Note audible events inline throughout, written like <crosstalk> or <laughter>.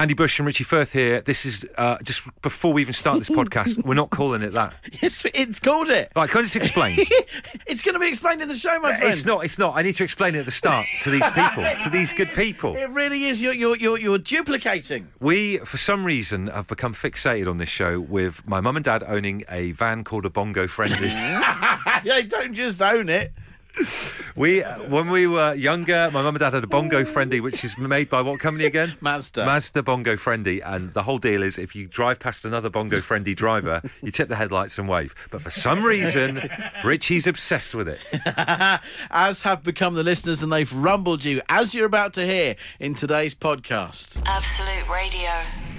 Andy Bush and Richie Firth here. This is uh, just before we even start this podcast. We're not calling it that. <laughs> It's, it's called it. Right, can I just explain? <laughs> it's going to be explained in the show, my friend. It's not. It's not. I need to explain it at the start to these people, to these good people. It really is. You're, you're, you're, you're duplicating. We, for some reason, have become fixated on this show with my mum and dad owning a van called a Bongo Friendly. <laughs> yeah, don't just own it. <laughs> We, uh, when we were younger, my mum and dad had a Bongo Friendly, which is made by what company again? <laughs> Mazda. Mazda Bongo Friendly, and the whole deal is if you drive past another Bongo Friendly driver, <laughs> you tip the headlights and wave. But for some reason, Richie's obsessed with it. As have become the listeners, and they've rumbled you, as you're about to hear in today's podcast. Absolute Radio.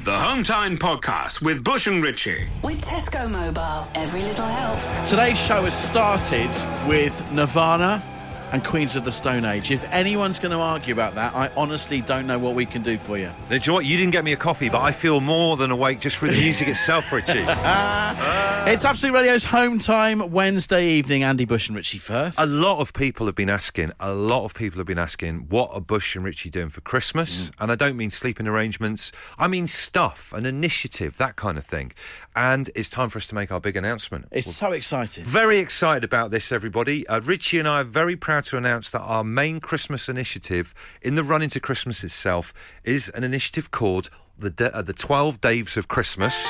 The Home Time Podcast with Bush and Richie. With Tesco Mobile, every little helps. Today's show has started with Nirvana huh? And Queens of the Stone Age. If anyone's going to argue about that, I honestly don't know what we can do for you. Do you know what? You didn't get me a coffee, but I feel more than awake just through the music <laughs> itself, Richie. <laughs> It's Absolute Radio's home time Wednesday evening. Andy Bush and Richie Firth. A lot of people have been asking, a lot of people have been asking, what are Bush and Richie doing for Christmas? And I don't mean sleeping arrangements, I mean stuff, an initiative, that kind of thing. And it's time for us to make our big announcement. It's so exciting. Very excited about this, everybody. Uh, Richie and I are very proud to announce that our main Christmas initiative in the run into Christmas itself is an initiative called the, De- uh, the 12 Daves of Christmas.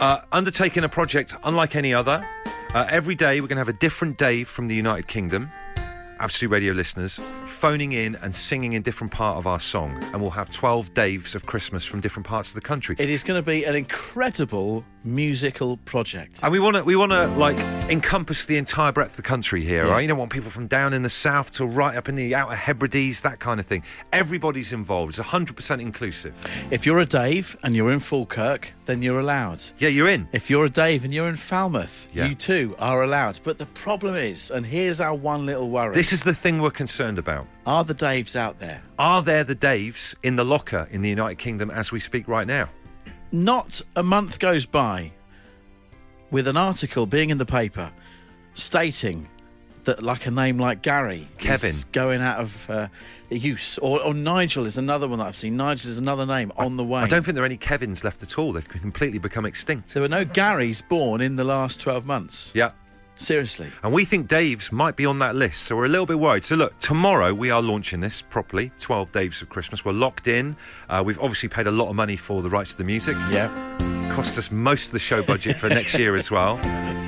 Uh, undertaking a project unlike any other. Uh, every day we're going to have a different Dave from the United Kingdom. Absolute Radio listeners phoning in and singing in different part of our song, and we'll have 12 Daves of Christmas from different parts of the country. It is going to be an incredible musical project. And we want to we want to like encompass the entire breadth of the country here, right? You don't want people from down in the south to right up in the outer Hebrides, that kind of thing. Everybody's involved. It's 100% inclusive. If you're a Dave and you're in Falkirk, then you're allowed. Yeah, you're in. If you're a Dave and you're in Falmouth, Yeah. you too are allowed. But the problem is, and here's our one little worry This is the thing we're concerned about. are the Daves out there? Are there the Daves in the locker in the United Kingdom as we speak right now? Not a month goes by with an article being in the paper stating that, like a name like Gary, Kevin. is going out of uh, use, or, or Nigel is another one that I've seen. Nigel is another name on the way. I don't think there are any Kevins left at all. They've completely become extinct. there were no Garys born in the last 12 months. Yeah. Seriously. And we think Dave's might be on that list, so we're a little bit worried. So, look, tomorrow we are launching this properly 12 Daves of Christmas. We're locked in. Uh, we've obviously paid a lot of money for the rights to the music. Yeah. Cost us most of the show budget for next year as well. <laughs>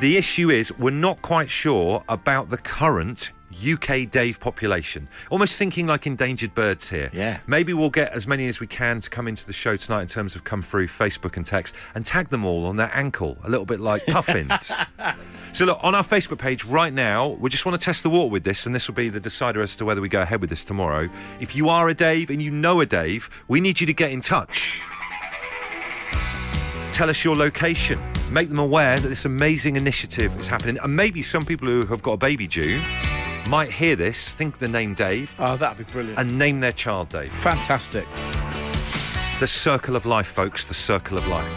The issue is we're not quite sure about the current UK Dave population. Almost thinking like endangered birds here. Yeah. Maybe we'll get as many as we can to come into the show tonight in terms of come through Facebook and text and tag them all on their ankle, a little bit like puffins. <laughs> so look, on our Facebook page right now, we just want to test the water with this, and this will be the decider as to whether we go ahead with this tomorrow. If you are a Dave and you know a Dave, we need you to get in touch. Tell us your location. Make them aware that this amazing initiative is happening. And maybe some people who have got a baby due might hear this, think the name Dave, Oh, that'd be brilliant. and name their child Dave. Fantastic. The circle of life, folks, the circle of life.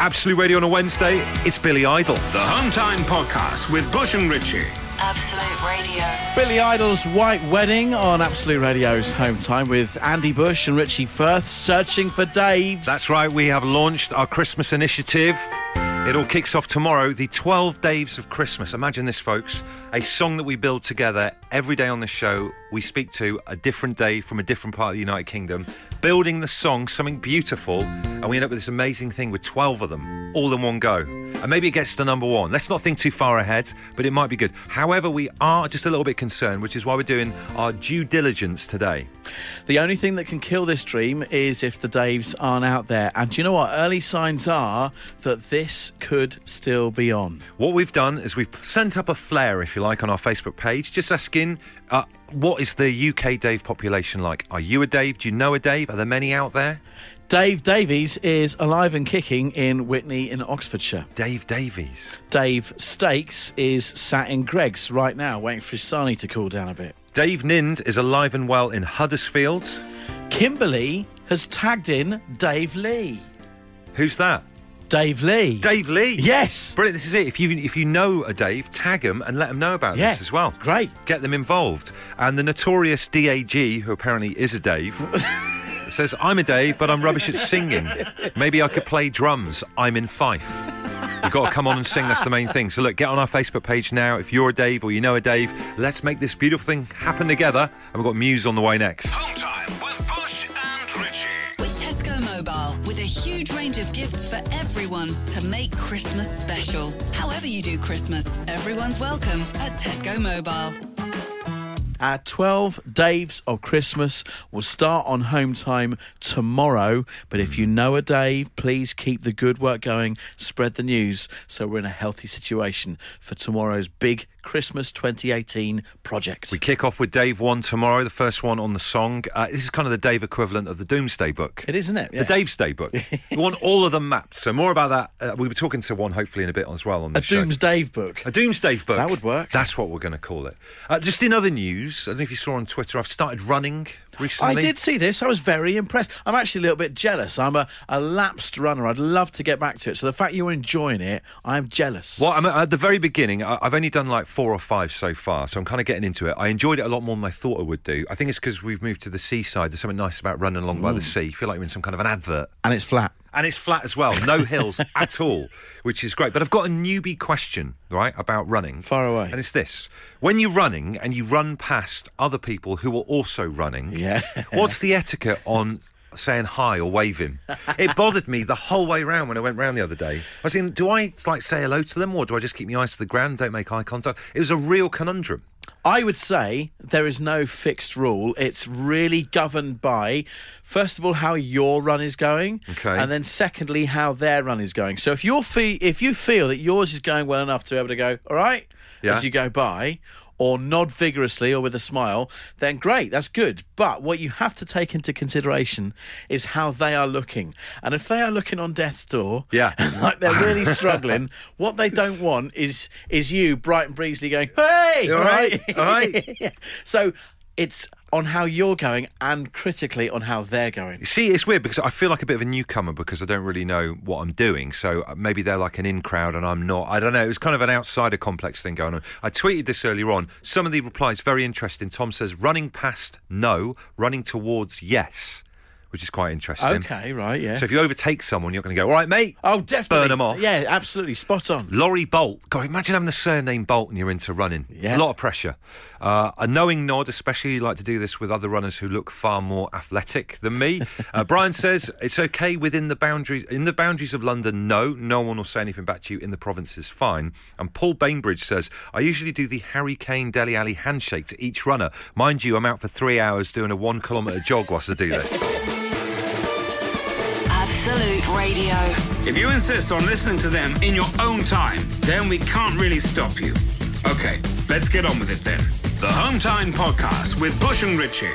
Absolute Radio on a Wednesday, it's Billy Idol. The Home Time Podcast with Bush and Richie. Absolute Radio. Billy Idol's White Wedding on Absolute Radio's home time with Andy Bush and Richie Firth searching for Dave's. That's right, we have launched our Christmas initiative. It all kicks off tomorrow, the 12 Days of Christmas. Imagine this, folks. A song that we build together every day on the show. We speak to a different day from a different part of the United Kingdom, building the song something beautiful, and we end up with this amazing thing with 12 of them all in one go. And maybe it gets to number one. Let's not think too far ahead, but it might be good. However, we are just a little bit concerned, which is why we're doing our due diligence today. The only thing that can kill this dream is if the Daves aren't out there. And do you know what? Early signs are that this could still be on. What we've done is we've sent up a flare, if you like, on our Facebook page, just asking, uh, what is the UK Dave population like? Are you a Dave? Do you know a Dave? Are there many out there? Dave Davies is alive and kicking in Witney in Oxfordshire. Dave Davies. Dave Stakes is sat in Greggs right now, waiting for his sarnie to cool down a bit. Dave Nind is alive and well in Huddersfield. Kimberly has tagged in Dave Lee. Who's that? Dave Lee. Dave Lee. Yes. Brilliant. This is it. If you if you know a Dave, tag them and let them know about Yeah. this as well. Great. Get them involved. And the notorious DAG, who apparently is a Dave, <laughs> says, I'm a Dave, but I'm rubbish at singing. Maybe I could play drums. I'm in Fife. You've got to come on and sing. That's the main thing. So look, get on our Facebook page now. If you're a Dave or you know a Dave, let's make this beautiful thing happen together. And we've got Muse on the way next. A huge range of gifts for everyone to make Christmas special. However you do Christmas, everyone's welcome at Tesco Mobile. Our 12 Daves of Christmas will start on home time tomorrow. But if you know a Dave, please keep the good work going, spread the news so we're in a healthy situation for tomorrow's big Christmas 2018 project. We kick off with Dave 1 tomorrow, the first one on the song. Uh, this is kind of the Dave equivalent of the Doomsday book. it is, isn't it? The Dave's Day book. <laughs> we want all of them mapped. So more about that. Uh, we were talking to one hopefully in a bit as well on the A show. Doomsday book. A Doomsday book. That would work. That's what we're going to call it. Uh, just in other news, I don't know if you saw on Twitter, I've started running recently. I did see this. I was very impressed. I'm actually a little bit jealous. I'm a, a lapsed runner. I'd love to get back to it. So the fact you're enjoying it, I'm jealous. Well, I'm at the very beginning. I've only done like four or five so far, so I'm kind of getting into it. I enjoyed it a lot more than I thought I would do. I think it's because we've moved to the seaside. There's something nice about running along Mm. by the sea. You feel like you're in some kind of an advert. And it's flat. And it's flat as well, no <laughs> hills at all, which is great. But I've got a newbie question, right, about running. Far away. And it's this when you're running and you run past other people who are also running, Yeah. <laughs> what's the etiquette on saying hi or waving? It <laughs> bothered me the whole way round when I went round the other day. I was thinking, do I like say hello to them or do I just keep my eyes to the ground, don't make eye contact? It was a real conundrum. I would say there is no fixed rule. It's really governed by, first of all, how your run is going, Okay. and then secondly, how their run is going. So if you fe- if you feel that yours is going well enough to be able to go, all right, Yeah. as you go by, or nod vigorously or with a smile, then great, that's good. But what you have to take into consideration is how they are looking, and if they are looking on death's door, Yeah. <laughs> like they're really struggling, <laughs> what they don't want is is you bright and breezely going, hey, all right? <laughs> All right? So it's on how you're going and critically on how they're going. See, it's weird because I feel like a bit of a newcomer because I don't really know what I'm doing. So uh, maybe they're like an in crowd and I'm not. I don't know. It was kind of an outsider complex thing going on. I tweeted this earlier on. Some of the replies very interesting. Tom says running past no, running towards yes, which is quite interesting. Okay, right, yeah. So if you overtake someone, you're going to go, all right, mate. oh, definitely. Burn them off. Yeah, absolutely. Spot on. Laurie Bolt. God, imagine having the surname Bolt and you're into running. Yeah. A lot of pressure. Uh, a knowing nod, especially like to do this with other runners who look far more athletic than me. Uh, <laughs> Brian says it's okay within the boundaries in the boundaries of London. No, no one will say anything back to you. In the provinces, fine. And Paul Bainbridge says I usually do the Harry Kane Dele Alli handshake to each runner. Mind you, I'm out for three hours doing a one kilometre jog whilst I do this. <laughs> Absolute Radio. If you insist on listening to them in your own time, then we can't really stop you. Okay, let's get on with it then. The Home Time Podcast with Bush and Richie.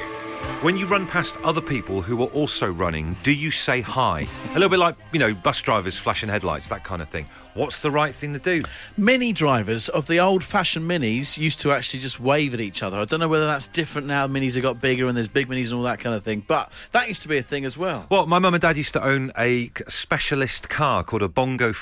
When you run past other people who are also running, do you say hi? A little bit like, you know, bus drivers flashing headlights, that kind of thing. What's the right thing to do? Mini drivers of the old fashioned minis used to actually just wave at each other. I don't know whether that's different now. Minis have got bigger and there's big minis and all that kind of thing. But that used to be a thing as well. Well, my mum and dad used to own a specialist car called a Bongo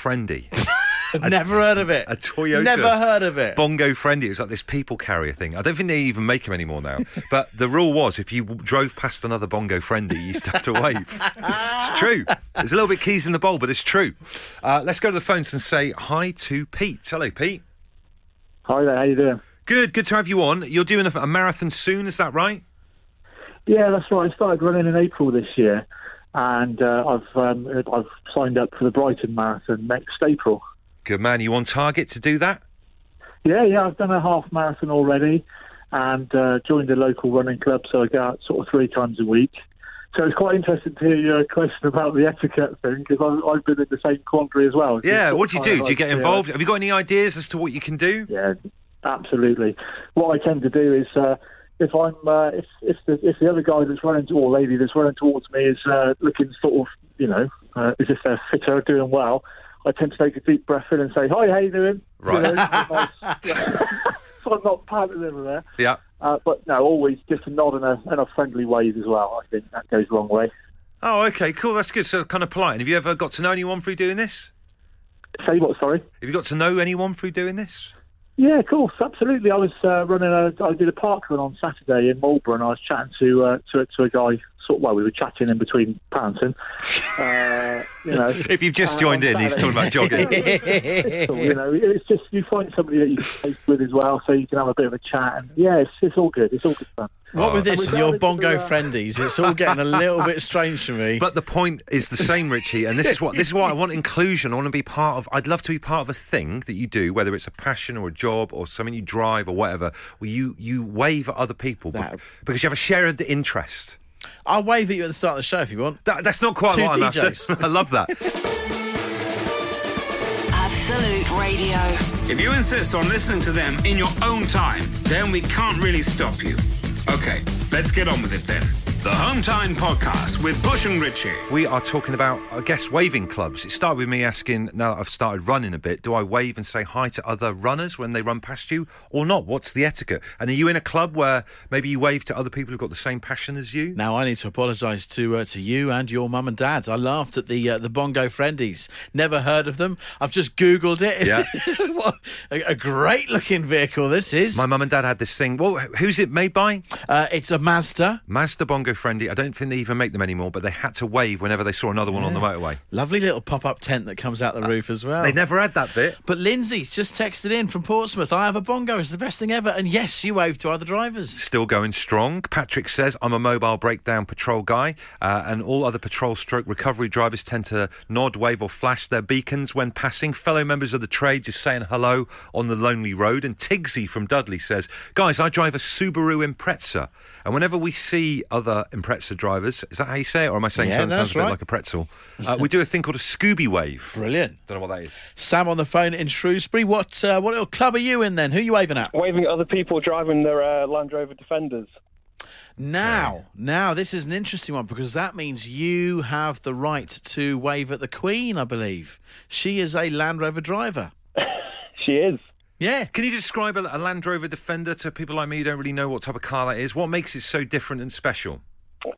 <laughs> Friendly. Never heard of it. A Toyota. Never heard of it. Bongo Friendly. It was like this people carrier thing. I don't think they even make them anymore now. <laughs> But the rule was if you drove past another Bongo Friendly, you used to have to wave. it's true. There's a little bit keys in the bowl, but it's true. Uh, let's go to the phones and say hi to Pete. Hello, Pete. Hi there, how you doing? Good, good to have you on. You're doing a, a marathon soon, is that right? Yeah, that's right. I started running in April this year, and uh, I've um, I've signed up for the Brighton Marathon next April. Good man. You on target to do that? Yeah, yeah, I've done a half marathon already, and uh, joined a local running club, so I go out sort of three times a week. So it's quite interesting to hear your question about the etiquette thing because I've, I've been in the same quandary as well. Yeah. What do you do? Do you get involved? Have you got any ideas as to what you can do? Yeah, absolutely. What I tend to do is uh, if I'm uh, if if the if the other guy that's running to, or lady that's running towards me is uh, looking sort of you know uh, as if they're fitter, doing well, I tend to take a deep breath in and say, "Hi, how you doing?" Right. You know, so <laughs> <laughs> I'm not over there. Yeah. Uh, but no, always just a nod and a, and a friendly wave as well. I think that goes a long way. Oh, okay, cool. That's good. So kind of polite. And have you ever got to know anyone through doing this? Say what? Sorry. Have you got to know anyone through doing this? Yeah, of course, absolutely. I was uh, running a, I did a park run on Saturday in Marlborough, and I was chatting to uh, to, to a guy. Sort of, well, we were chatting in between panting. Uh, you know, <laughs> If you've just joined in, he's talking about jogging. <laughs> You know, it's just you find somebody that you can play with as well, so you can have a bit of a chat. And yeah, it's, it's all good. It's all good fun. What with Oh. this And and your bongo to, uh, friendies, it's all getting a little bit strange for me. <laughs> But the point is the same, Richie, and this is what this is what I want inclusion. I want to be part of. I'd love to be part of a thing that you do, whether it's a passion or a job or something you drive or whatever, where you you wave at other people be- That- because you have a shared interest. I'll wave at you at the start of the show if you want. That, that's not quite Two what I'm after. I love that. Absolute Radio. If you insist on listening to them in your own time, then we can't really stop you. Okay, let's get on with it then. The Home Time Podcast with Bush and Richie. We are talking about, I guess, waving clubs. It started with me asking, now that I've started running a bit, do I wave and say hi to other runners when they run past you or not? What's the etiquette? And are you in a club where maybe you wave to other people who've got the same passion as you? Now I need to apologise to uh, to you and your mum and dad. I laughed at the uh, the Bongo Friendies. Never heard of them. I've just googled it. Yeah. <laughs> what a, a great looking vehicle this is. My mum and dad had this thing. Well, who's it made by? Uh, it's a Mazda. Mazda Bongo Friendly. I don't think they even make them anymore, but they had to wave whenever they saw another one on the motorway. Lovely little pop up tent that comes out the roof as well. They never had that bit. But Lindsay's just texted in from Portsmouth. I have a bongo. It's the best thing ever. And yes, you wave to other drivers. Still going strong. Patrick says, I'm a mobile breakdown patrol guy, uh, and all other patrol stroke recovery drivers tend to nod, wave, or flash their beacons when passing. Fellow members of the trade just saying hello on the lonely road. And Tigsy from Dudley says, Guys, I drive a Subaru Impreza, and whenever we see other Impreza drivers, is that how you say it, or am I saying Yeah, something that sounds that's a bit like a pretzel? Uh, we do a thing called a Scooby wave. Brilliant. Don't know what that is. Sam on the phone in Shrewsbury. What uh, what little club are you in then? Who are you waving at? waving at other people driving their uh, Land Rover Defenders. Now, now this is an interesting one because that means you have the right to wave at the Queen, I believe. She is a Land Rover driver. <laughs> She is. Yeah. Can you describe a, a Land Rover Defender to people like me who don't really know what type of car that is? What makes it so different and special?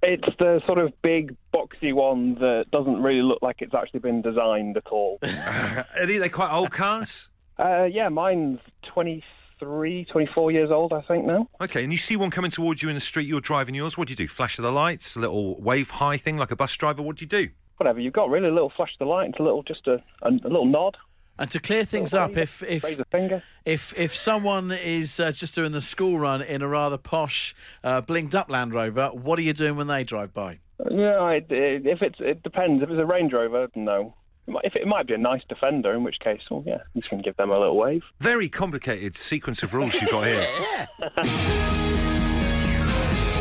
It's the sort of big, boxy one that doesn't really look like it's actually been designed at all. <laughs> Are they, they quite old cars? uh, yeah, mine's 23, 24 years old, I think, now. Okay, and you see one coming towards you in the street, you're driving yours. What do you do? Flash of the lights, a little wave high thing like a bus driver. What do you do? Whatever you've got, really. A little flash of the light, a little, just a, a, a little nod. And to clear things up, if if if if someone is uh, just doing the school run in a rather posh, uh, blinked up Land Rover, what are you doing when they drive by? Yeah, it, it, if it's, it depends. If it's a Range Rover, no. It might, if it might be a nice Defender, in which case, well, yeah, you can give them a little wave. Very complicated sequence of rules you've got here. <laughs>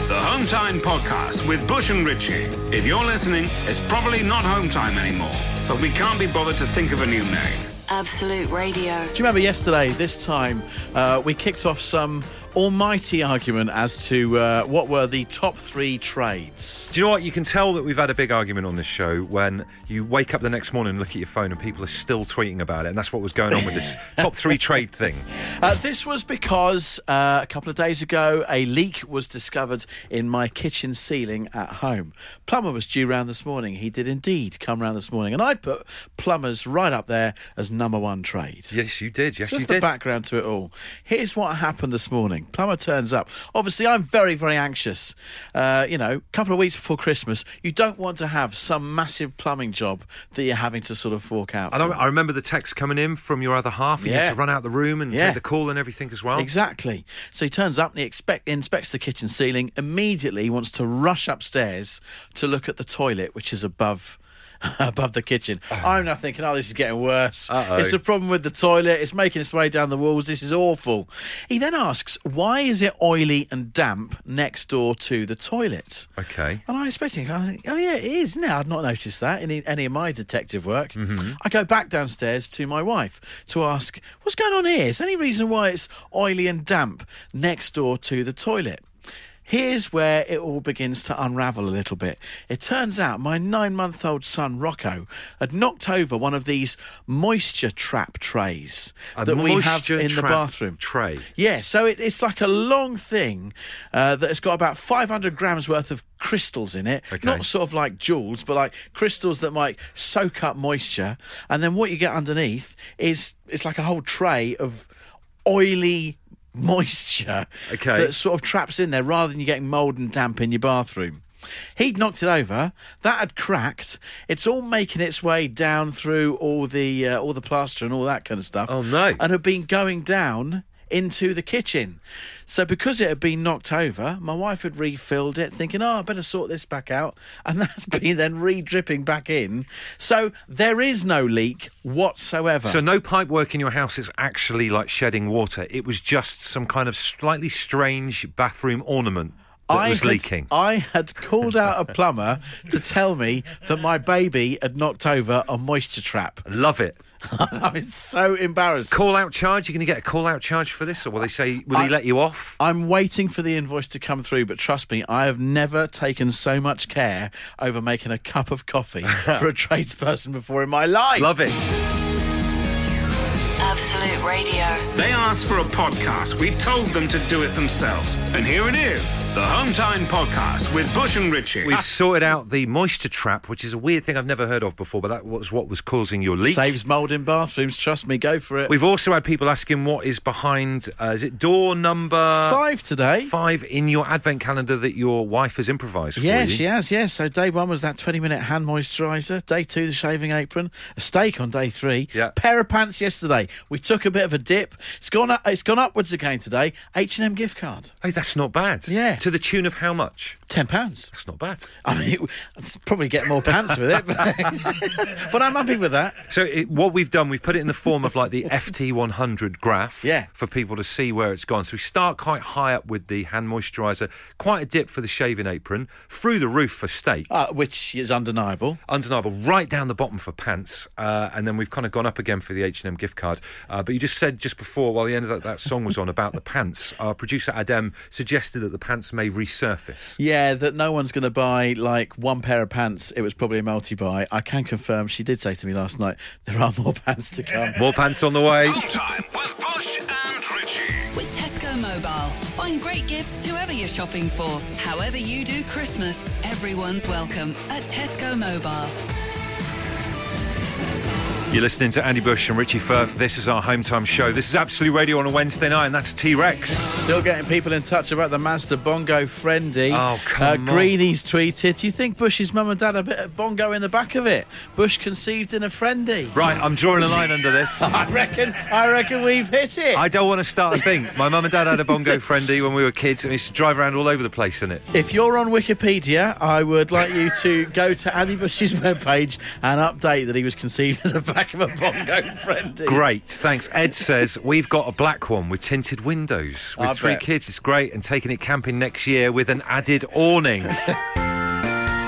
The Home Time Podcast with Bush and Richie. If you're listening, it's probably not Home Time anymore, but we can't be bothered to think of a new name. Absolute Radio. Do you remember yesterday, this time, uh, we kicked off some almighty argument as to uh, what were the top three trades? Do you know what? You can tell that we've had a big argument on this show when you wake up the next morning and look at your phone and people are still tweeting about it. And that's what was going on with this <laughs> top three trade thing. Uh, this was because uh, a couple of days ago, a leak was discovered in my kitchen ceiling at home. Plumber was due round this morning. He did indeed come round this morning, and I'd put plumbers right up there as number one trade. Yes, you did. Yes, Just you the background to it all. Here's what happened this morning. Plumber turns up. Obviously, I'm very, very anxious. Uh, you know, a couple of weeks before Christmas, you don't want to have some massive plumbing job that you're having to sort of fork out. And I. I remember the text coming in from your other half. You Yeah. had to run out the room and Yeah. take the call and everything as well. Exactly. So he turns up and he expect, inspects the kitchen ceiling. Immediately he wants to rush upstairs to look at the toilet, which is above. <laughs> Above the kitchen, I'm now thinking, oh, this is getting worse. Uh-oh. It's a problem with the toilet. It's making its way down the walls. This is awful. He then asks, why is it oily and damp next door to the toilet? Okay. And I expect him, I think, oh yeah, it is. Now I'd not noticed that in any of my detective work. Mm-hmm. I go back downstairs to my wife to ask, what's going on here? Is there any reason why it's oily and damp next door to the toilet? Here's where it all begins to unravel a little bit. It turns out my nine month old son, Rocco, had knocked over one of these moisture trap trays A that we have in the bathroom. tray. Yeah, so it, it's like a long thing uh, that has got about 500 grams worth of crystals in it. Okay. Not sort of like jewels, but like crystals that might soak up moisture. And then what you get underneath is it's like a whole tray of oily moisture Okay. that sort of traps in there rather than you getting mould and damp in your bathroom. He'd knocked it over. That had cracked. It's all making its way down through all the uh, all the plaster and all that kind of stuff. Oh, no. And had been going down into the kitchen. So because it had been knocked over, my wife had refilled it, thinking, "Oh, I better sort this back out," <laughs> and that's been then re-dripping back in. So there is no leak whatsoever. So no pipe work in your house is actually like shedding water. It was just some kind of slightly strange bathroom ornament that was had, leaking. I had called out a plumber to tell me that my baby had knocked over a moisture trap. Love it. <laughs> I'm so embarrassed. Call out charge. You're going to get a call out charge for this, or will they say will I- he let you off? I'm waiting for the invoice to come through, but trust me, I have never taken so much care over making a cup of coffee <laughs> for a tradesperson before in my life. Love it. Absolute Radio. They asked for a podcast. We told them to do it themselves. And here it is the Home Time Podcast with Bush and Richie. We've sorted out the moisture trap, which is a weird thing I've never heard of before, but that was what was causing your leak. Saves mould in bathrooms. Trust me, go for it. We've also had people asking what is behind. Uh, is it door number Five today. Five in your advent calendar that your wife has improvised for Yeah, she has, yes. So day one was that 20 minute hand moisturiser. Day two, the shaving apron. A steak on day three. Yeah. Pair of pants yesterday. We took a bit of a dip. It's gone up, it's gone upwards again today. H&M gift card. Hey, that's not bad. Yeah. To the tune of how much? £10. That's not bad. I mean, it's probably get more pants with it. But, <laughs> but I'm happy with that. So it, what we've done, we've put it in the form of like the <laughs> FTSE 100 graph. Yeah. For people to see where it's gone. So we start quite high up with the hand moisturiser, quite a dip for the shaving apron, through the roof for steak. Uh, which is undeniable. undeniable right down the bottom for pants uh, and then we've kind of gone up again for the h&m gift card uh, but you just said just before while the end of that, that song was on about the pants our producer adam suggested that the pants may resurface Yeah, that no one's going to buy like one pair of pants. It was probably a multi buy. I can confirm, she did say to me last night, there are more pants to come. more pants on the way Hometime with Bush and Richie. With Tesco Mobile. Find great gifts whoever you're shopping for. However you do Christmas, everyone's welcome at Tesco Mobile. You're listening to andy bush and richie firth this is our home time show this is absolutely radio on a wednesday night and that's t-rex Still getting people in touch about the Mazda Bongo Friendy. Oh, come uh, on. Greeny's tweeted, Do you think Bush's mum and dad had a bit of bongo in the back of it? Bush conceived in a Friendy. right i'm drawing a line under this <laughs> I reckon, I reckon we've hit it. I don't want to start a thing. My mum and dad had a bongo <laughs> friendy when we were kids, and we used to drive around all over the place in it. If you're on Wikipedia, I would like you to go to Andy Bush's <laughs> webpage and update that he was conceived in the back of a bongo Friendy. Great, thanks. Ed says we've got a black one with tinted windows with I three bet. kids. It's great, and taking it camping next year with an added awning. <laughs>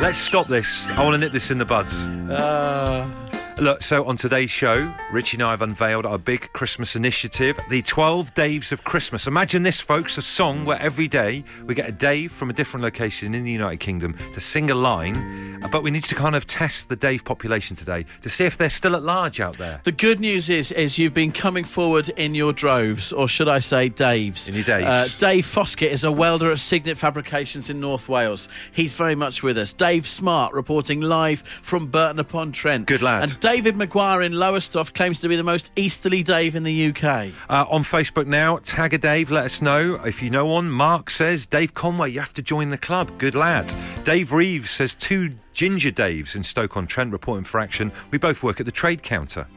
Let's stop this. I want to nip this in the buds. Uh, Look, so on today's show, Richie and I have unveiled our big Christmas initiative, the 12 Daves of Christmas. Imagine this, folks, a song where every day we get a Dave from a different location in the United Kingdom to sing a line, but we need to kind of test the Dave population today to see if they're still at large out there. The good news is, is you've been coming forward in your droves, or should I say, Daves. In your Daves. Uh, Dave Foskett is a welder at Signet Fabrications in North Wales. He's very much with us. Dave Smart reporting live from Burton upon Trent. Good lad. And David McGuire in Lowestoft claims to be the most easterly Dave in the UK. Uh, on Facebook now, tag a Dave, let us know if you know one. Mark says, Dave Conway, you have to join the club. Good lad. Dave Reeves says, two ginger Daves in Stoke-on-Trent reporting for action. We both work at the trade counter.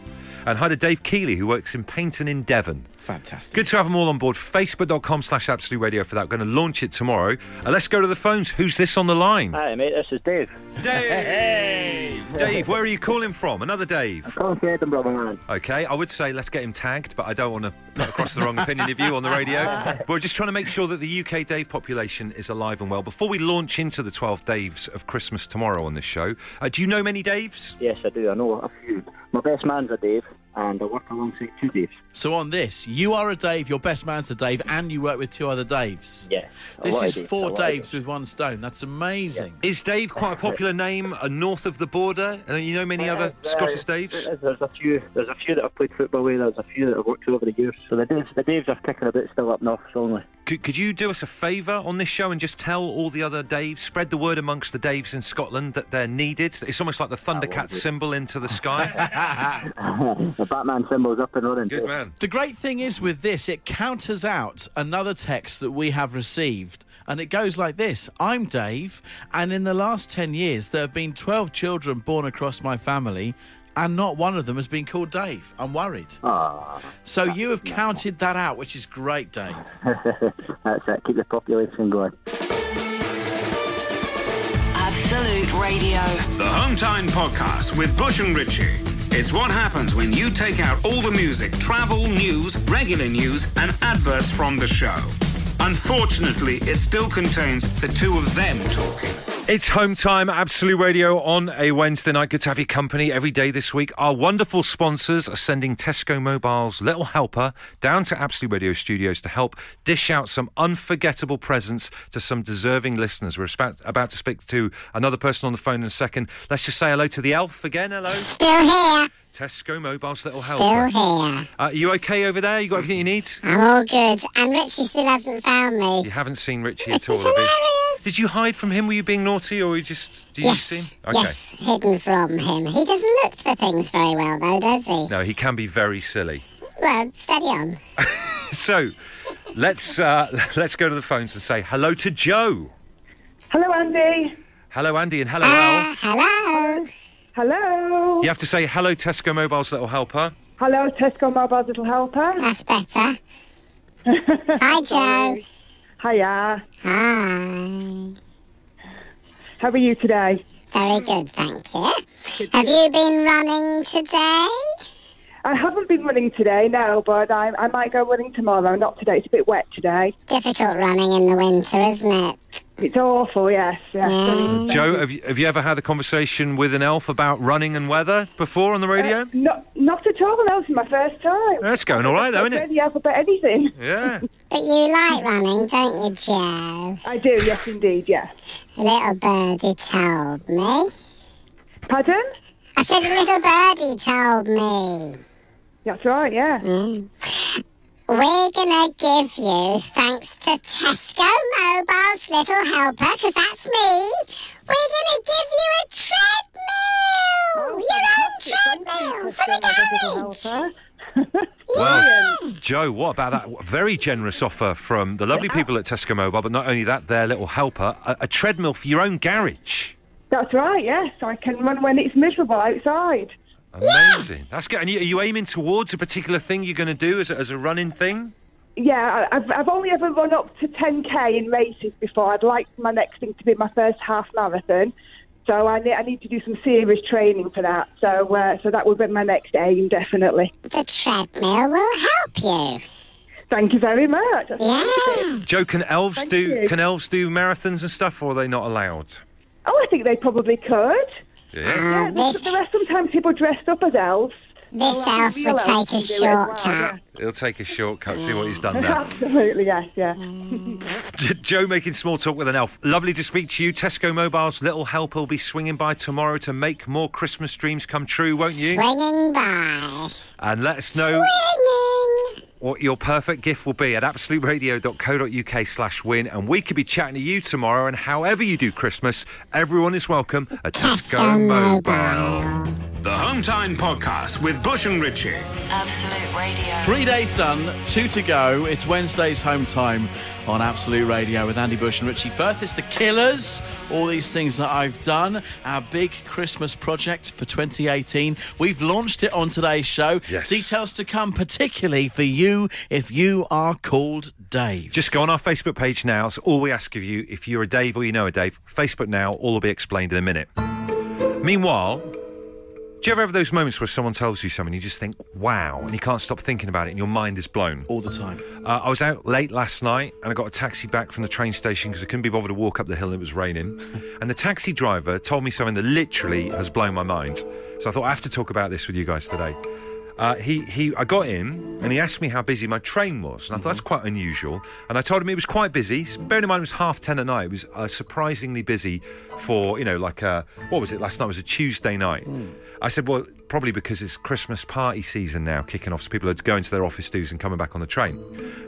And hi to Dave Keeley, who works in Paignton in Devon. Fantastic. Good to have them all on board. Facebook.com slash Absolute Radio for that. We're going to launch it tomorrow. Uh, let's go to the phones. Who's this on the line? Hi, mate. This is Dave. Dave! Dave, where are you calling from? Another Dave. Calling from Edinburgh, man. Okay, I would say let's get him tagged, but I don't want to put across the wrong opinion of you on the radio. <laughs> We're just trying to make sure that the UK Dave population is alive and well. Before we launch into the 12 Daves of Christmas tomorrow on this show, uh, do you know many Daves? Yes, I do. I know a few. My best man's a Dave. and I work alongside two Daves. So on this, you are a Dave, your best man's a Dave, and you work with two other Daves. Yeah. This is four a lot of Daves with one stone. That's amazing. Is Dave quite a popular name uh, north of the border? Uh, you know many other Uh, Scottish Daves? There's a few. There's a few that I've played football with. There's a few that I've worked with over the years. So the Daves, the Daves are kicking a bit still up north strongly. Could, could you do us a favour on this show and just tell all the other Daves, spread the word amongst the Daves in Scotland that they're needed? It's almost like the Thundercat symbol into the sky. <laughs> <laughs> the Batman symbol's up and running. Good too. Man. The great thing is with this, it counters out another text that we have received. And it goes like this I'm Dave, and in the last 10 years, there have been 12 children born across my family, and not one of them has been called Dave. I'm worried. Ah, So you have counted that out, which is great, Dave. <laughs> that's it. Keep the population going. Absolute Radio. The Home Time Podcast with Bush and Richie. It's what happens when you take out all the music, travel, news, regular news, and adverts from the show. Unfortunately, it still contains the two of them talking. It's home time, Absolute Radio on a Wednesday night. Good to have your company every day this week. Our wonderful sponsors are sending Tesco Mobile's Little Helper down to Absolute Radio studios to help dish out some unforgettable presents to some deserving listeners. We're about, about to speak to another person on the phone in a second. Let's just say hello to the elf again. Hello. Still here. Tesco Mobile's Little helper. Still here. Uh, you okay over there? You got everything you need? I'm all good. And Richie still hasn't found me. You haven't seen Richie at all, have you? Hilarious. Did you hide from him? Were you being naughty, or were you just do you Yes, see him? Okay. yes, hidden from him. He doesn't look for things very well, though, does he? No, he can be very silly. Well, steady on. <laughs> So, let's uh, let's go to the phones and say hello to Joe. Hello, Andy. Hello, Andy, and hello, Uh, Al. hello. Hello. You have to say hello, Tesco Mobile's little helper. Hello, Tesco Mobile's little helper. That's better. <laughs> Hi, Joe. Hiya. Hi. How are you today? Very good, thank you. Have you been running today? I haven't been running today, no, but I, I might go running tomorrow. Not today. It's a bit wet today. Difficult running in the winter, isn't it? It's awful. Yes. Yes. Mm. Joe, have you, have you ever had a conversation with an elf about running and weather before on the radio? Not, not at all. That was my first time. That's going all right, though, isn't it? the alphabet anything. Yeah. <laughs> But you like running, don't you, Joe? I do. Yes, indeed. Yes. Little birdie told me. Pardon? I said a little birdie told me. That's right. Yeah. Mm. We're gonna give you, thanks to Tesco Mobile's little helper, because that's me. We're gonna give you a treadmill, oh, your own treadmill for the garage. <laughs> Well, Joe, what about that very generous offer from the lovely people at Tesco Mobile? But not only that, their little helper, a, a treadmill for your own garage. That's right. Yes, I can run when it's miserable outside. Amazing. That's good. And you, are you aiming towards a particular thing you're going to do as a, as a running thing? Yeah, I- I've, I've only ever run up to 10k in races before. I'd like my next thing to be my first half marathon. So I need, I need to do some serious training for that. So uh, so that would be my next aim, definitely. The treadmill will help you. Thank you very much. That's Yeah. amazing. Joe, can elves Thank do you. can elves do marathons and stuff, or are they not allowed? Oh, I think they probably could. Yeah. Uh, yeah, Oh, there's- this, there are sometimes people dressed up as elves. this Well, elf think would real elves take a can do it as well, shortcut. He'll take a shortcut, see what he's done <laughs> there. Absolutely, yes, yeah. Mm. <laughs> Joe making small talk with an elf. Lovely to speak to you. Tesco Mobile's little helper will be swinging by tomorrow to make more Christmas dreams come true, won't you? Swinging by. And let us know Swinging. What your perfect gift will be at absoluteradio.co.uk slash win. And we could be chatting to you tomorrow. And however you do Christmas, everyone is welcome at Tesco, Tesco Mobile. Mobile. The Home Time Podcast with Bush and Richie. Absolute Radio. Three days done, two to go. It's Wednesday's home time on Absolute Radio with Andy Bush and Richie Firth. It's the Killers, all these things that I've done. Our big Christmas project for 2018. We've launched it on today's show. Yes. Details to come, particularly for you if you are called Dave. Just go on our Facebook page now. It's all we ask of you. If you're a Dave or you know a Dave, Facebook now. All will be explained in a minute. Meanwhile, do you ever have those moments where someone tells you something, and you just think, wow, and you can't stop thinking about it and your mind is blown? all the time. Uh, I was out late last night and I got a taxi back from the train station because I couldn't be bothered to walk up the hill and it was raining. <laughs> and the taxi driver told me something that literally has blown my mind. So I thought I have to talk about this with you guys today. Uh, he, he, I got in and he asked me how busy my train was, and I thought that's quite unusual. And I told him it was quite busy. Bearing in mind it was half ten at night, it was uh, surprisingly busy for you know like uh, what was it? Last night was a Tuesday night. I said, well, probably because it's Christmas party season now, kicking off, so people are going to their office dues and coming back on the train.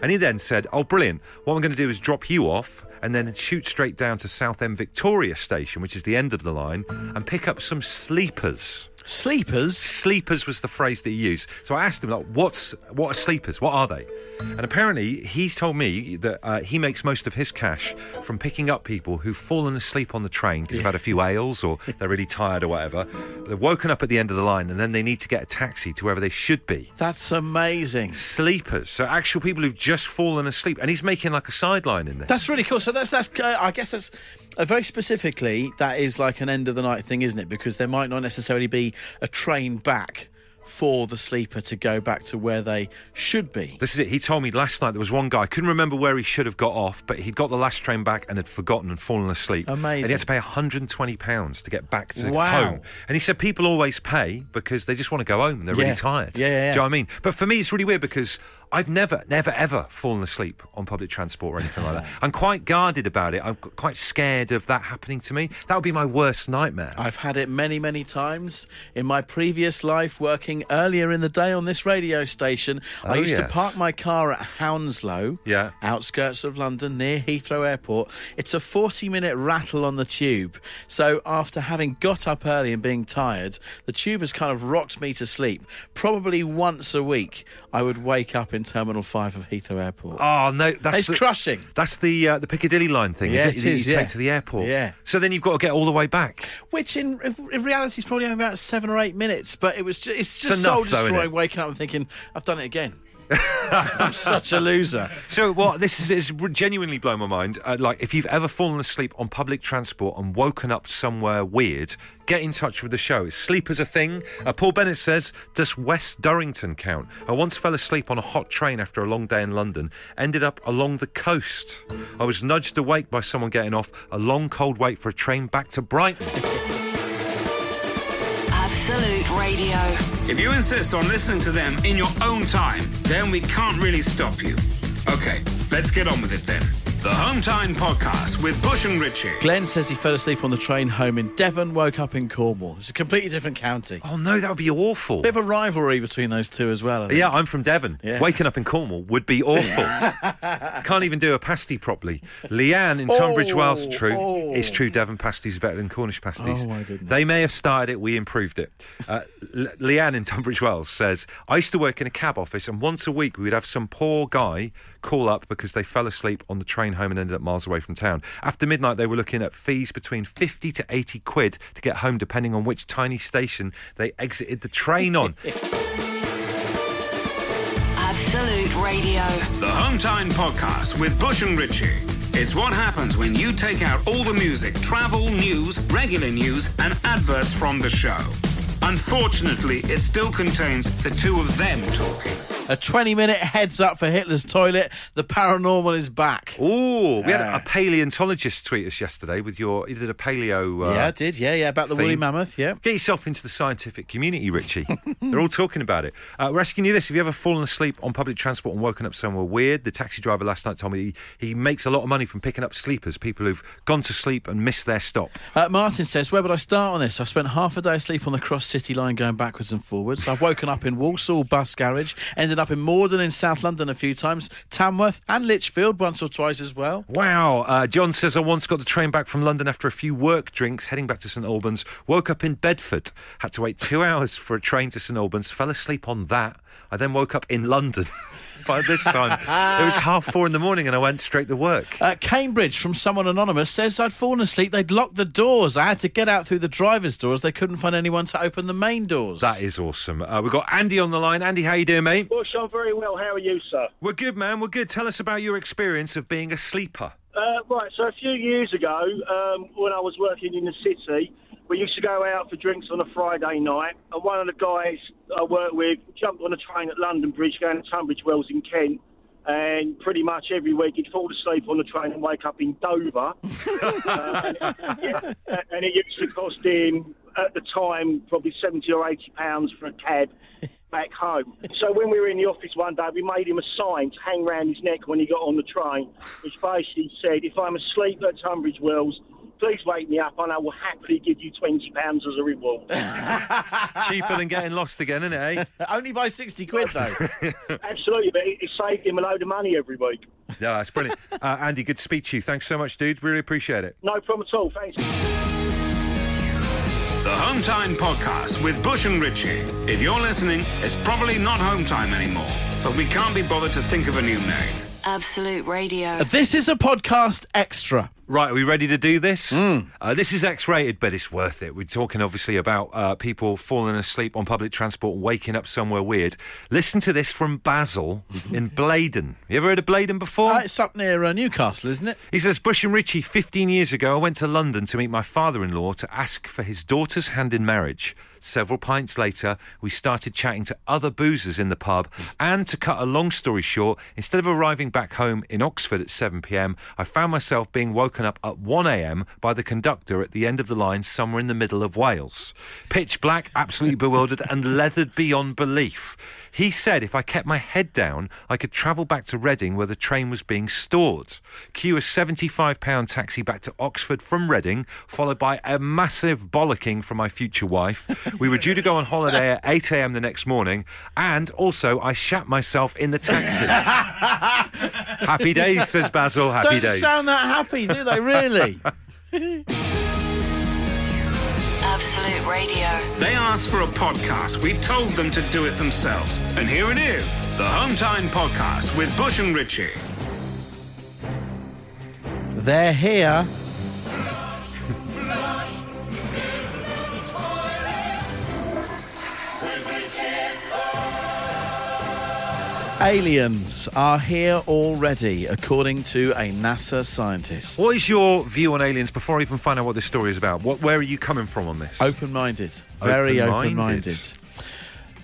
And he then said, oh, brilliant. What I'm going to do is drop you off and then shoot straight down to Southend Victoria Station, which is the end of the line, and pick up some sleepers. Sleepers? Sleepers was the phrase that he used. So I asked him, like, what's what are sleepers? What are they? And apparently, he's told me that uh, he makes most of his cash from picking up people who've fallen asleep on the train because they've had a few ales or they're really tired or whatever. They're woken up at the end of the line and then they need to get a taxi to wherever they should be. That's amazing. Sleepers, so actual people who've just fallen asleep, and he's making like a sideline in this. That's really cool. So that's that's. Uh, I guess that's uh, very specifically that is like an end of the night thing, isn't it? Because there might not necessarily be a train back for the sleeper to go back to where they should be. This is it. He told me last night there was one guy, I couldn't remember where he should have got off, but he'd got the last train back and had forgotten and fallen asleep. Amazing. And he had to pay £120 to get back to Wow. home. And he said people always pay because they just want to go home and they're Yeah. really tired. Yeah, yeah, yeah. Do you know what I mean? But for me, it's really weird because I've never, never, ever fallen asleep on public transport or anything like that. <laughs> I'm quite guarded about it. I'm quite scared of that happening to me. That would be my worst nightmare. I've had it many, many times in my previous life working earlier in the day on this radio station. I Oh, used to park my car at Hounslow, Yeah. outskirts of London, near Heathrow Airport. It's a 40 minute rattle on the tube. So after having got up early and being tired, the tube has kind of rocked me to sleep. Probably once a week, I would wake up in Terminal 5 of Heathrow Airport. Oh no, that's It's the, crushing. That's the uh, the Piccadilly line thing, Yeah, is it? it that is, you yeah. take to the airport. Yeah. So then you've got to get all the way back. Which in, in reality is probably only about seven or eight minutes, but it was just, it's just enough, soul destroying. waking up and thinking, I've done it again. <laughs> I'm such a loser. So what this is, genuinely blown my mind. Uh, like if you've ever fallen asleep on public transport and woken up somewhere weird, get in touch with the show. Is sleep as a thing? Uh, Paul Bennett says, does West Durrington count? I once fell asleep on a hot train after a long day in London. Ended up along the coast. I was nudged awake by someone getting off a long cold wait for a train back to Brighton. Radio. If you insist on listening to them in your own time, then we can't really stop you. Okay, let's get on with it then. The Home Time Podcast with Bush and Richie. Glenn says he fell asleep on the train home in Devon, woke up in Cornwall. It's a completely different county. Oh no, that would be awful. Bit of a rivalry between those two as well. I think. Yeah, I'm from Devon. Yeah. Waking up in Cornwall would be awful. <laughs> Can't even do a pasty properly. Leanne in Tunbridge Oh, Wells, true. oh. It's true, Devon pasties are better than Cornish pasties. Oh, my goodness. They may have started it, we improved it. Uh, Le- Leanne in Tunbridge Wells says, I used to work in a cab office, and once a week we would have some poor guy call up because they fell asleep on the train home and ended up miles away from town. After midnight, they were looking at fees between 50 to 80 quid to get home, depending on which tiny station they exited the train on. <laughs> Absolute Radio. The Home Time Podcast with Bush and Richie. It's what happens when you take out all the music, travel, news, regular news, and adverts from the show. Unfortunately, it still contains the two of them talking. A 20 minute heads up for Hitler's toilet. The paranormal is back. Ooh, we had a, a paleontologist tweet us yesterday with your. You did a paleo. Uh, yeah, I did. Yeah, yeah. About the woolly mammoth. Yeah. Get yourself into the scientific community, Richie. <laughs> They're all talking about it. Uh, we're asking you this: Have you ever fallen asleep on public transport and woken up somewhere weird? The taxi driver last night told me he, he makes a lot of money from picking up sleepers, people who've gone to sleep and missed their stop. Uh, Martin says, Where would I start on this? I've spent half a day asleep on the Cross City line going backwards and forwards. I've woken up in Walsall bus garage, ended up in Morden in South London a few times, Tamworth and Lichfield once or twice as well. Wow. Uh, John says, I once got the train back from London after a few work drinks, heading back to St Albans. Woke up in Bedford. Had to wait two <laughs> hours for a train to St Albans. Fell asleep on that. I then woke up in London. <laughs> By this time, it was <laughs> half four in the morning and I went straight to work. Uh, Cambridge, from someone anonymous, says I'd fallen asleep. They'd locked the doors. I had to get out through the driver's doors. They couldn't find anyone to open the main doors. That is awesome. Uh, we've got Andy on the line. Andy, how you doing, mate? Bush, I'm very well. How are you, sir? We're good, man. We're good. Tell us about your experience of being a sleeper. Uh, right, so a few years ago, um, when I was working in the city, we used to go out for drinks on a Friday night, and one of the guys I worked with jumped on a train at London Bridge going to Tunbridge Wells in Kent. And pretty much every week he'd fall asleep on the train and wake up in Dover. <laughs> uh, and, yeah, and it used to cost him at the time probably 70 or 80 pounds for a cab back home. So when we were in the office one day, we made him a sign to hang round his neck when he got on the train, which basically said, if I'm asleep at Tunbridge Wells, please wake me up and I will happily give you £20 as a reward. <laughs> Cheaper than getting lost again, isn't it? Eh? <laughs> Only by 60 quid, though. <laughs> Absolutely, but it, it saved him a load of money every week. Yeah, that's brilliant. Uh, Andy, good to speak to you. Thanks so much, dude. Really appreciate it. No problem at all. Thanks. The Home Time Podcast with Bush and Richie. If you're listening, it's probably not Home Time anymore, but we can't be bothered to think of a new name. Absolute Radio. This is a podcast extra. Right, are we ready to do this? Uh, this is X rated, but it's worth it. We're talking obviously about uh, people falling asleep on public transport, waking up somewhere weird. Listen to this from Basil <laughs> in Blaydon. You ever heard of Blaydon before? Uh, it's up near uh, Newcastle, isn't it? He says, Bush and Richie, 15 years ago, I went to London to meet my father in law to ask for his daughter's hand in marriage. Several pints later, we started chatting to other boozers in the pub. And to cut a long story short, instead of arriving back home in Oxford at 7 pm, I found myself being woken up at 1 am by the conductor at the end of the line somewhere in the middle of Wales. Pitch black, absolutely bewildered, and leathered beyond belief. He said if I kept my head down, I could travel back to Reading where the train was being stored. Cue a £75 taxi back to Oxford from Reading, followed by a massive bollocking from my future wife. We were due to go on holiday at 8am the next morning, and also I shat myself in the taxi. <laughs> Happy days, says Basil. Happy Don't days. sound that happy, do they, really? <laughs> Absolute Radio. They asked for a podcast. We told them to do it themselves. And here it is the Home Time Podcast with Bush and Richie. They're here. Aliens are here already, according to a NASA scientist. What is your view on aliens before I even find out what this story is about? What, where are you coming from on this? Open minded. Very Open-minded.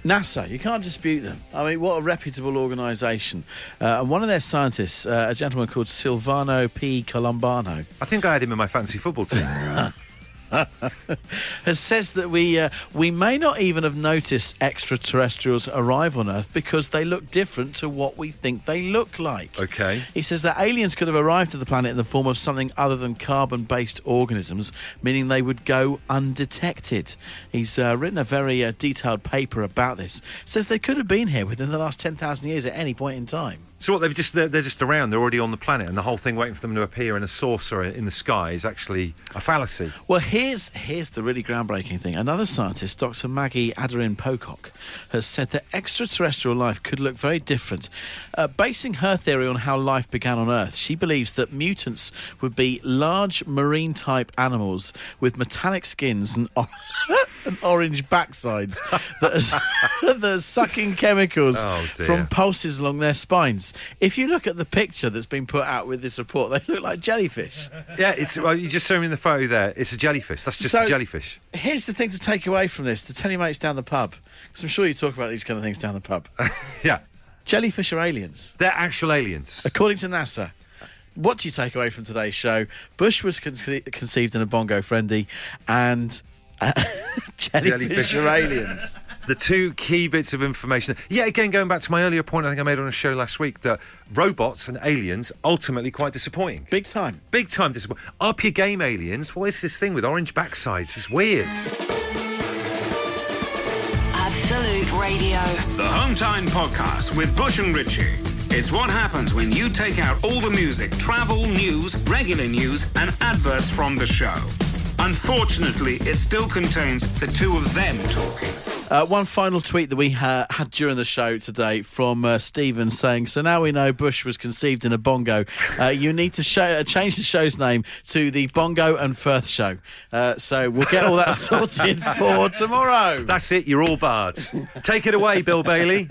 NASA, you can't dispute them. I mean, what a reputable organisation. Uh, and one of their scientists, uh, a gentleman called Silvano P. Colombano, I think I had him in my fantasy football team. <laughs> <laughs> has says that we uh, we may not even have noticed extraterrestrials arrive on Earth because they look different to what we think they look like. okay. He says that aliens could have arrived to the planet in the form of something other than carbon based organisms, meaning they would go undetected. He's uh, written a very uh, detailed paper about this. Says they could have been here within the last 10,000 years at any point in time. So what? They've just they're, they're just around. They're already on the planet, and the whole thing waiting for them to appear in a saucer in the sky is actually a fallacy. Well, here's here's the really groundbreaking thing. Another scientist, Dr. Maggie Aderin-Pocock, has said that extraterrestrial life could look very different. Uh, basing her theory on how life began on Earth, she believes that mutants would be large marine type animals with metallic skins and, or- <laughs> and orange backsides that are, <laughs> that are sucking chemicals Oh, from pulses along their spines. If you look at the picture that's been put out with this report, they look like jellyfish. Yeah, it's well, you just showed me in the photo there. It's a jellyfish. That's just So- a jellyfish. Here's the thing to take away from this to tell your mates down the pub, because I'm sure you talk about these kind of things down the pub. <laughs> Yeah, Jellyfish are aliens, they're actual aliens. according to NASA. What do you take away from today's show? Bush was conce- conceived in a Bongo Friendee, and uh, <laughs> jellyfish, Jellyfish. are aliens. The two key bits of information. Yeah, again, going back to my earlier point, I think I made on a show last week that robots and aliens ultimately quite disappointing. Big time. Big time disappointing. Up your game, aliens. What is this thing with orange backsides? It's weird. Absolute Radio. The Home Time Podcast with Bush and Richie. It's what happens when you take out all the music, travel, news, regular news, and adverts from the show. Unfortunately, it still contains the two of them talking. Uh, one final tweet that we uh, had during the show today from uh, Stephen saying, "So now we know Bush was conceived in a bongo. Uh, you need to show, uh, change the show's name to the Bongo and Firth Show. Uh, so we'll get all that <laughs> sorted for tomorrow." That's it. You're all barred. Take it away, Bill Bailey.